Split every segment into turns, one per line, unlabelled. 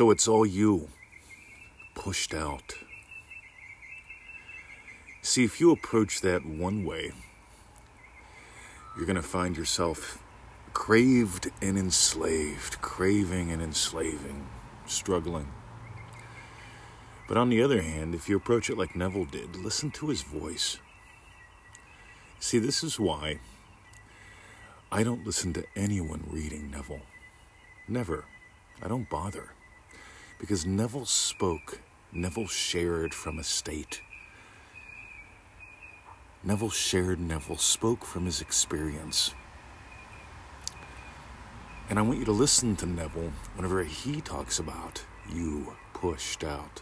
So it's all you, pushed out. See, if you approach that one way, you're going to find yourself craved and enslaved, craving and enslaving, struggling. But on the other hand, if you approach it like Neville did, listen to his voice. See, this is why I don't listen to anyone reading Neville. Never. I don't bother. Because Neville spoke, Neville shared from a state. Neville shared, Neville spoke from his experience. And I want you to listen to Neville whenever he talks about you pushed out.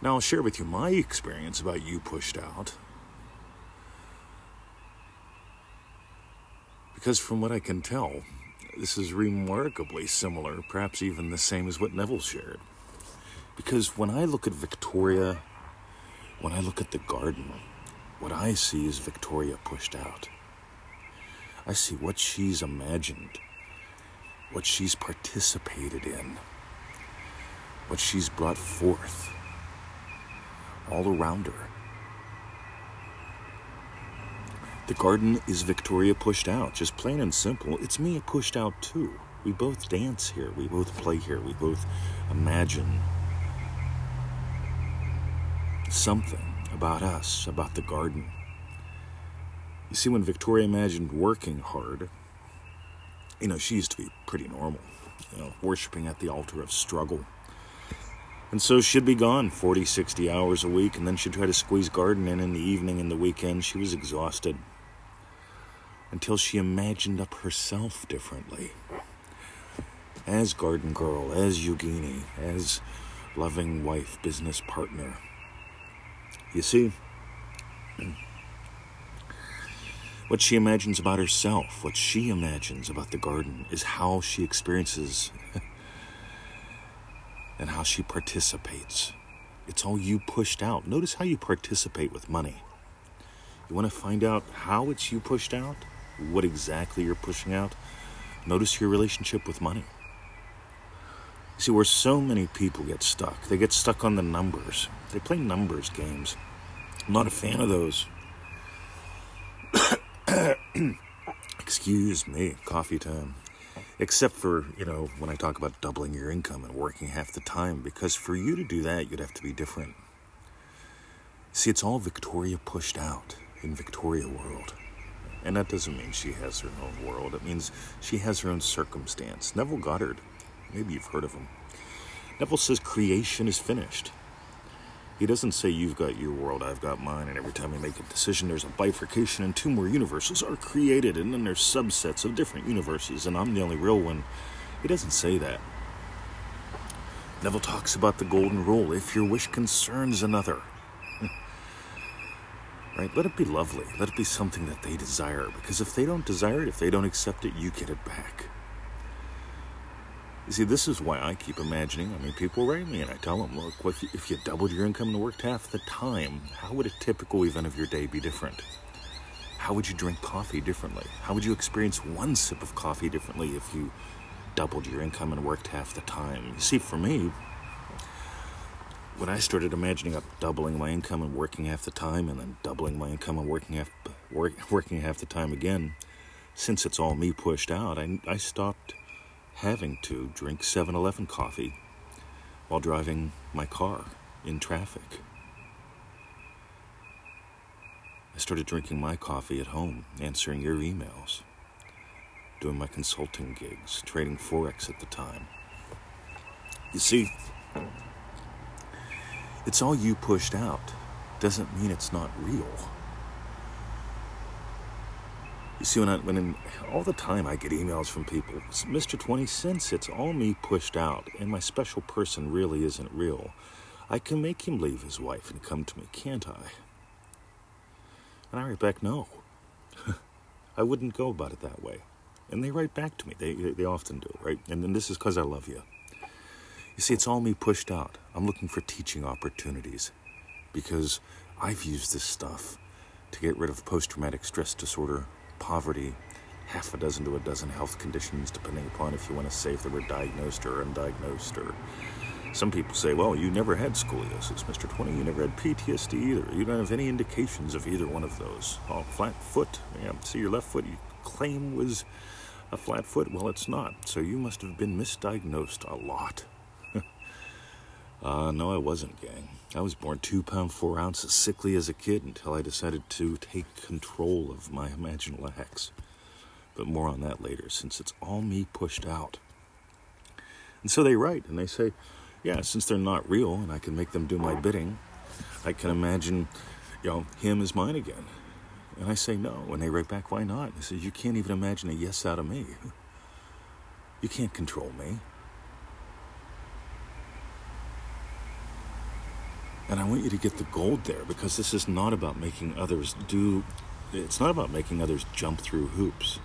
Now, I'll share with you my experience about you pushed out. Because from what I can tell, this is remarkably similar, perhaps even the same as what Neville shared. Because when I look at Victoria, when I look at the garden, what I see is Victoria pushed out. I see what she's imagined, what she's participated in, what she's brought forth all around her. The garden is Victoria pushed out, just plain and simple. It's me pushed out too. We both dance here, we both play here, we both imagine something about us, about the garden. You see, when Victoria imagined working hard, you know, she used to be pretty normal, you know, worshiping at the altar of struggle. And so she'd be gone 40, 60 hours a week, and then she'd try to squeeze garden in in the evening and the weekend. She was exhausted until she imagined up herself differently. As garden girl, as Yogini, as loving wife, business partner. You see, what she imagines about herself, what she imagines about the garden, is how she experiences and how she participates. It's all you pushed out. Notice how you participate with money. You want to find out how it's you pushed out? What exactly you're pushing out? Notice your relationship with money. See, where so many people get stuck, they get stuck on the numbers. They play numbers games. I'm not a fan of those. Excuse me, coffee time. Except for, you know, when I talk about doubling your income and working half the time, because for you to do that, you'd have to be different. See, it's all Victoria pushed out in Victoria world. And that doesn't mean she has her own world. It means she has her own circumstance. Neville Goddard Maybe you've heard of him. Neville says creation is finished. He doesn't say you've got your world, I've got mine, and every time you make a decision, there's a bifurcation, and two more universes are created, and then there's subsets of different universes, and I'm the only real one. He doesn't say that. Neville talks about the golden rule if your wish concerns another. Right? Let it be lovely. Let it be something that they desire, because if they don't desire it, if they don't accept it, you get it back. You see, this is why I keep imagining. I mean, people write me and I tell them, look, if you, if you doubled your income and worked half the time, how would a typical event of your day be different? How would you drink coffee differently? How would you experience one sip of coffee differently if you doubled your income and worked half the time? You see, for me, when I started imagining up doubling my income and working half the time, and then doubling my income and working half work, working half the time again, since it's all me pushed out, I, I stopped having to drink 7 Eleven coffee while driving my car in traffic. I started drinking my coffee at home, answering your emails, doing my consulting gigs, trading Forex at the time. You see, it's all you pushed out. Doesn't mean it's not real. You see, when I, when in, all the time I get emails from people, Mr. 20 cents, it's all me pushed out, and my special person really isn't real. I can make him leave his wife and come to me, can't I? And I write back, no. I wouldn't go about it that way. And they write back to me. They, they often do, right? And then this is because I love you. You see, it's all me pushed out. I'm looking for teaching opportunities because I've used this stuff to get rid of post traumatic stress disorder, poverty, half a dozen to a dozen health conditions, depending upon if you want to say if they were diagnosed or undiagnosed. Or some people say, well, you never had scoliosis, Mr. 20. You never had PTSD either. You don't have any indications of either one of those. Oh, flat foot. Yeah, see, your left foot you claim was a flat foot. Well, it's not. So you must have been misdiagnosed a lot. Uh, no, I wasn't, gang. I was born two pound four ounces, sickly as a kid until I decided to take control of my imaginal acts. But more on that later, since it's all me pushed out. And so they write and they say, yeah, since they're not real and I can make them do my bidding, I can imagine, you know, him as mine again. And I say no. And they write back, why not? And They say, you can't even imagine a yes out of me. You can't control me. And I want you to get the gold there because this is not about making others do, it's not about making others jump through hoops.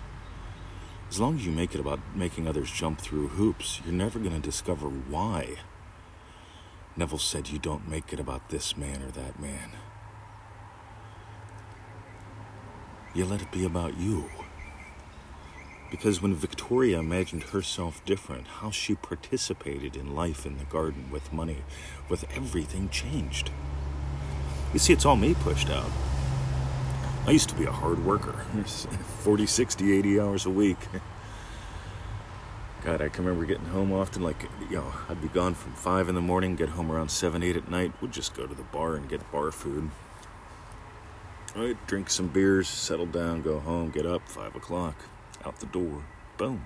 As long as you make it about making others jump through hoops, you're never going to discover why. Neville said you don't make it about this man or that man. You let it be about you. Because when Victoria imagined herself different, how she participated in life in the garden with money, with everything changed. You see, it's all me pushed out. I used to be a hard worker 40, 60, 80 hours a week. God, I can remember getting home often, like, you know, I'd be gone from 5 in the morning, get home around 7, 8 at night. We'd just go to the bar and get bar food. I'd drink some beers, settle down, go home, get up, 5 o'clock out the door. Boom.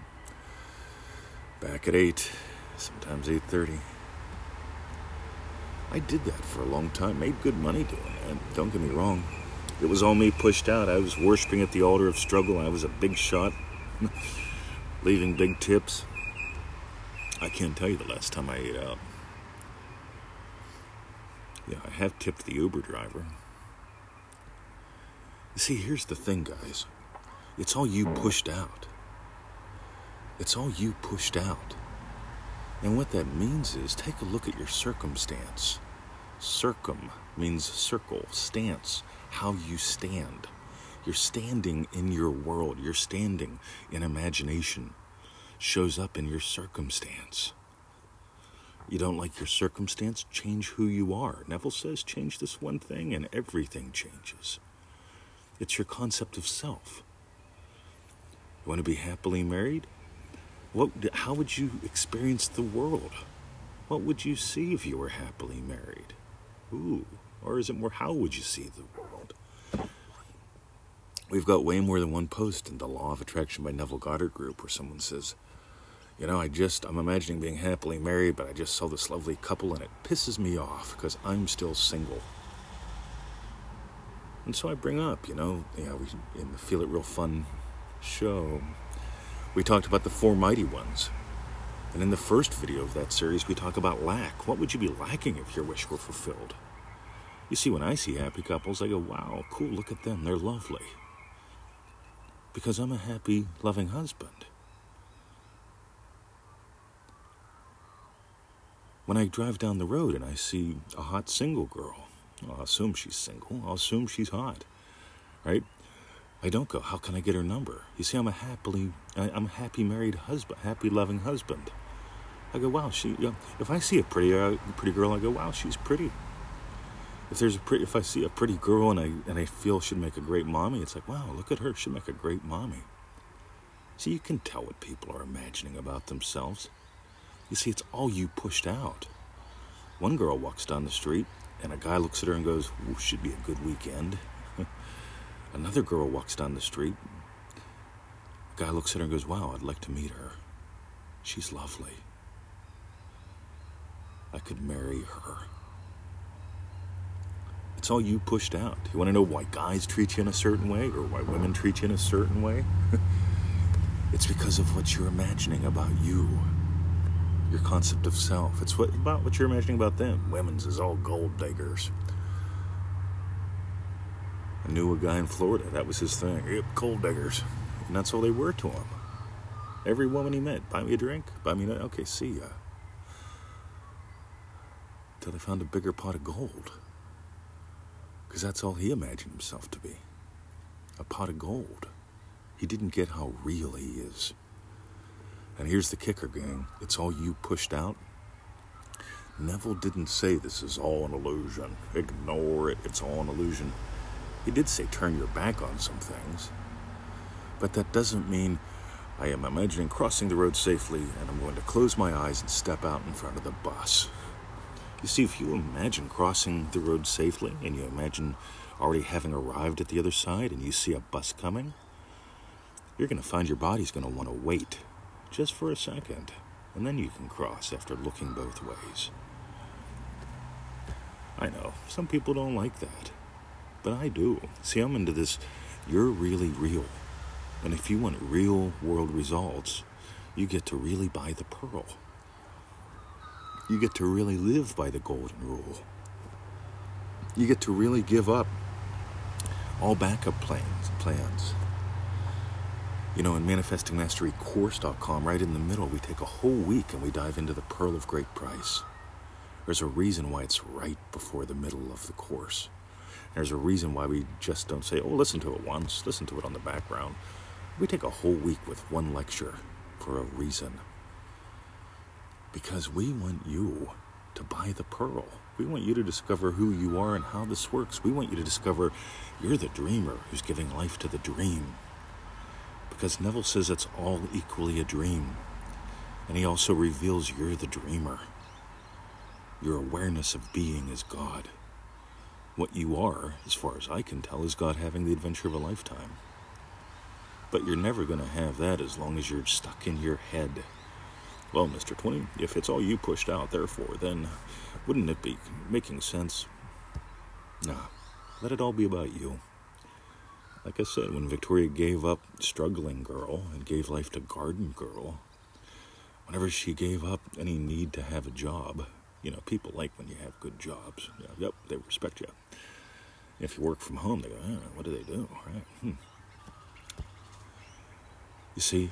Back at 8, sometimes 8:30. I did that for a long time, made good money doing that. Don't get me wrong. It was all me pushed out. I was worshiping at the altar of struggle. I was a big shot, leaving big tips. I can't tell you the last time I ate out. Yeah, I have tipped the Uber driver. See, here's the thing, guys. It's all you pushed out. It's all you pushed out. And what that means is take a look at your circumstance. Circum means circle, stance, how you stand. You're standing in your world, you're standing in imagination, shows up in your circumstance. You don't like your circumstance? Change who you are. Neville says change this one thing and everything changes. It's your concept of self. Want to be happily married? What, how would you experience the world? What would you see if you were happily married? Ooh, or is it more how would you see the world? We've got way more than one post in the Law of Attraction by Neville Goddard group where someone says, you know, I just, I'm imagining being happily married, but I just saw this lovely couple and it pisses me off because I'm still single. And so I bring up, you know, know, we, Feel It Real Fun show, we talked about the four mighty ones. And in the first video of that series, we talk about lack. What would you be lacking if your wish were fulfilled? You see, when I see happy couples, I go, wow, cool, look at them, they're lovely. Because I'm a happy, loving husband. When I drive down the road and I see a hot single girl, I'll assume she's single, I'll assume she's hot, right? I don't go, how can I get her number? You see, I'm a happily, I'm a happy married husband, happy loving husband. I go, wow, she, you know, if I see a pretty, uh, pretty girl, I go, wow, she's pretty. If there's a pretty, if I see a pretty girl and I, and I feel she'd make a great mommy, it's like, wow, look at her, she'd make a great mommy. See, you can tell what people are imagining about themselves. You see, it's all you pushed out. One girl walks down the street and a guy looks at her and goes, should be a good weekend. Another girl walks down the street. A guy looks at her and goes, Wow, I'd like to meet her. She's lovely. I could marry her. It's all you pushed out. You want to know why guys treat you in a certain way or why women treat you in a certain way? it's because of what you're imagining about you. Your concept of self. It's what, about what you're imagining about them. Women's is all gold diggers. Knew a guy in Florida. That was his thing. Yep, gold diggers. And that's all they were to him. Every woman he met, buy me a drink, buy me a, okay, see ya. Till they found a bigger pot of gold. Because that's all he imagined himself to be. A pot of gold. He didn't get how real he is. And here's the kicker, gang it's all you pushed out. Neville didn't say this is all an illusion. Ignore it, it's all an illusion. He did say turn your back on some things. But that doesn't mean I am imagining crossing the road safely and I'm going to close my eyes and step out in front of the bus. You see, if you imagine crossing the road safely and you imagine already having arrived at the other side and you see a bus coming, you're going to find your body's going to want to wait just for a second, and then you can cross after looking both ways. I know, some people don't like that, but I do. See, I'm into this, you're really real. And if you want real world results, you get to really buy the pearl. You get to really live by the golden rule. You get to really give up all backup plans, plans you know, in manifestingmasterycourse.com, right in the middle, we take a whole week and we dive into the pearl of great price. There's a reason why it's right before the middle of the course. There's a reason why we just don't say, oh, listen to it once, listen to it on the background. We take a whole week with one lecture for a reason. Because we want you to buy the pearl. We want you to discover who you are and how this works. We want you to discover you're the dreamer who's giving life to the dream because Neville says it's all equally a dream. And he also reveals you're the dreamer. Your awareness of being is God. What you are, as far as I can tell, is God having the adventure of a lifetime. But you're never going to have that as long as you're stuck in your head. Well, Mr. Twain, if it's all you pushed out, therefore, then wouldn't it be making sense? Nah, let it all be about you. Like I said, when Victoria gave up struggling girl and gave life to garden girl, whenever she gave up any need to have a job, you know, people like when you have good jobs. Yep, they respect you. If you work from home, they go, oh, what do they do? Right? Hmm. You see,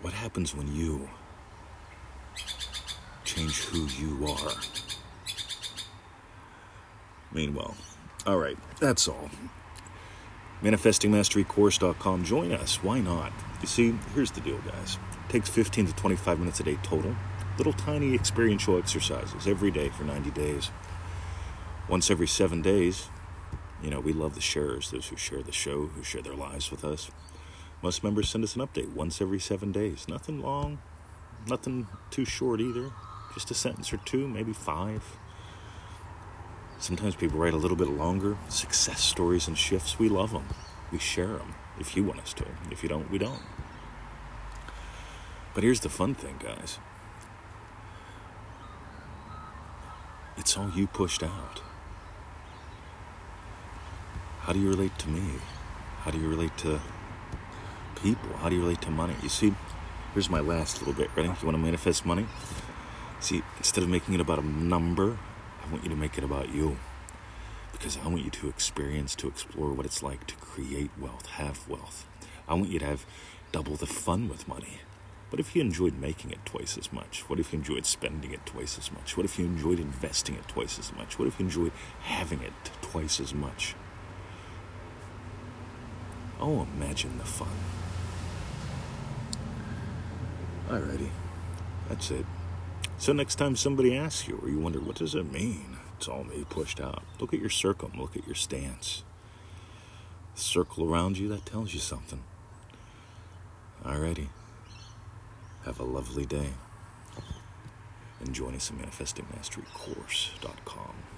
what happens when you change who you are? Meanwhile, all right, that's all manifestingmasterycourse.com. Join us. Why not? You see, here's the deal, guys. It takes 15 to 25 minutes a day total. Little tiny experiential exercises every day for 90 days. Once every seven days, you know, we love the sharers, those who share the show, who share their lives with us. Most members send us an update once every seven days. Nothing long, nothing too short either. Just a sentence or two, maybe five. Sometimes people write a little bit longer. Success stories and shifts, we love them. We share them if you want us to. If you don't, we don't. But here's the fun thing, guys it's all you pushed out. How do you relate to me? How do you relate to people? How do you relate to money? You see, here's my last little bit. Ready? You want to manifest money? See, instead of making it about a number, I want you to make it about you. Because I want you to experience, to explore what it's like to create wealth, have wealth. I want you to have double the fun with money. What if you enjoyed making it twice as much? What if you enjoyed spending it twice as much? What if you enjoyed investing it twice as much? What if you enjoyed having it twice as much? Oh, imagine the fun. Alrighty, that's it. So next time somebody asks you or you wonder, what does it mean? It's all me pushed out. Look at your circle, look at your stance. circle around you, that tells you something. Alrighty. Have a lovely day. And join us at manifestingmasterycourse.com.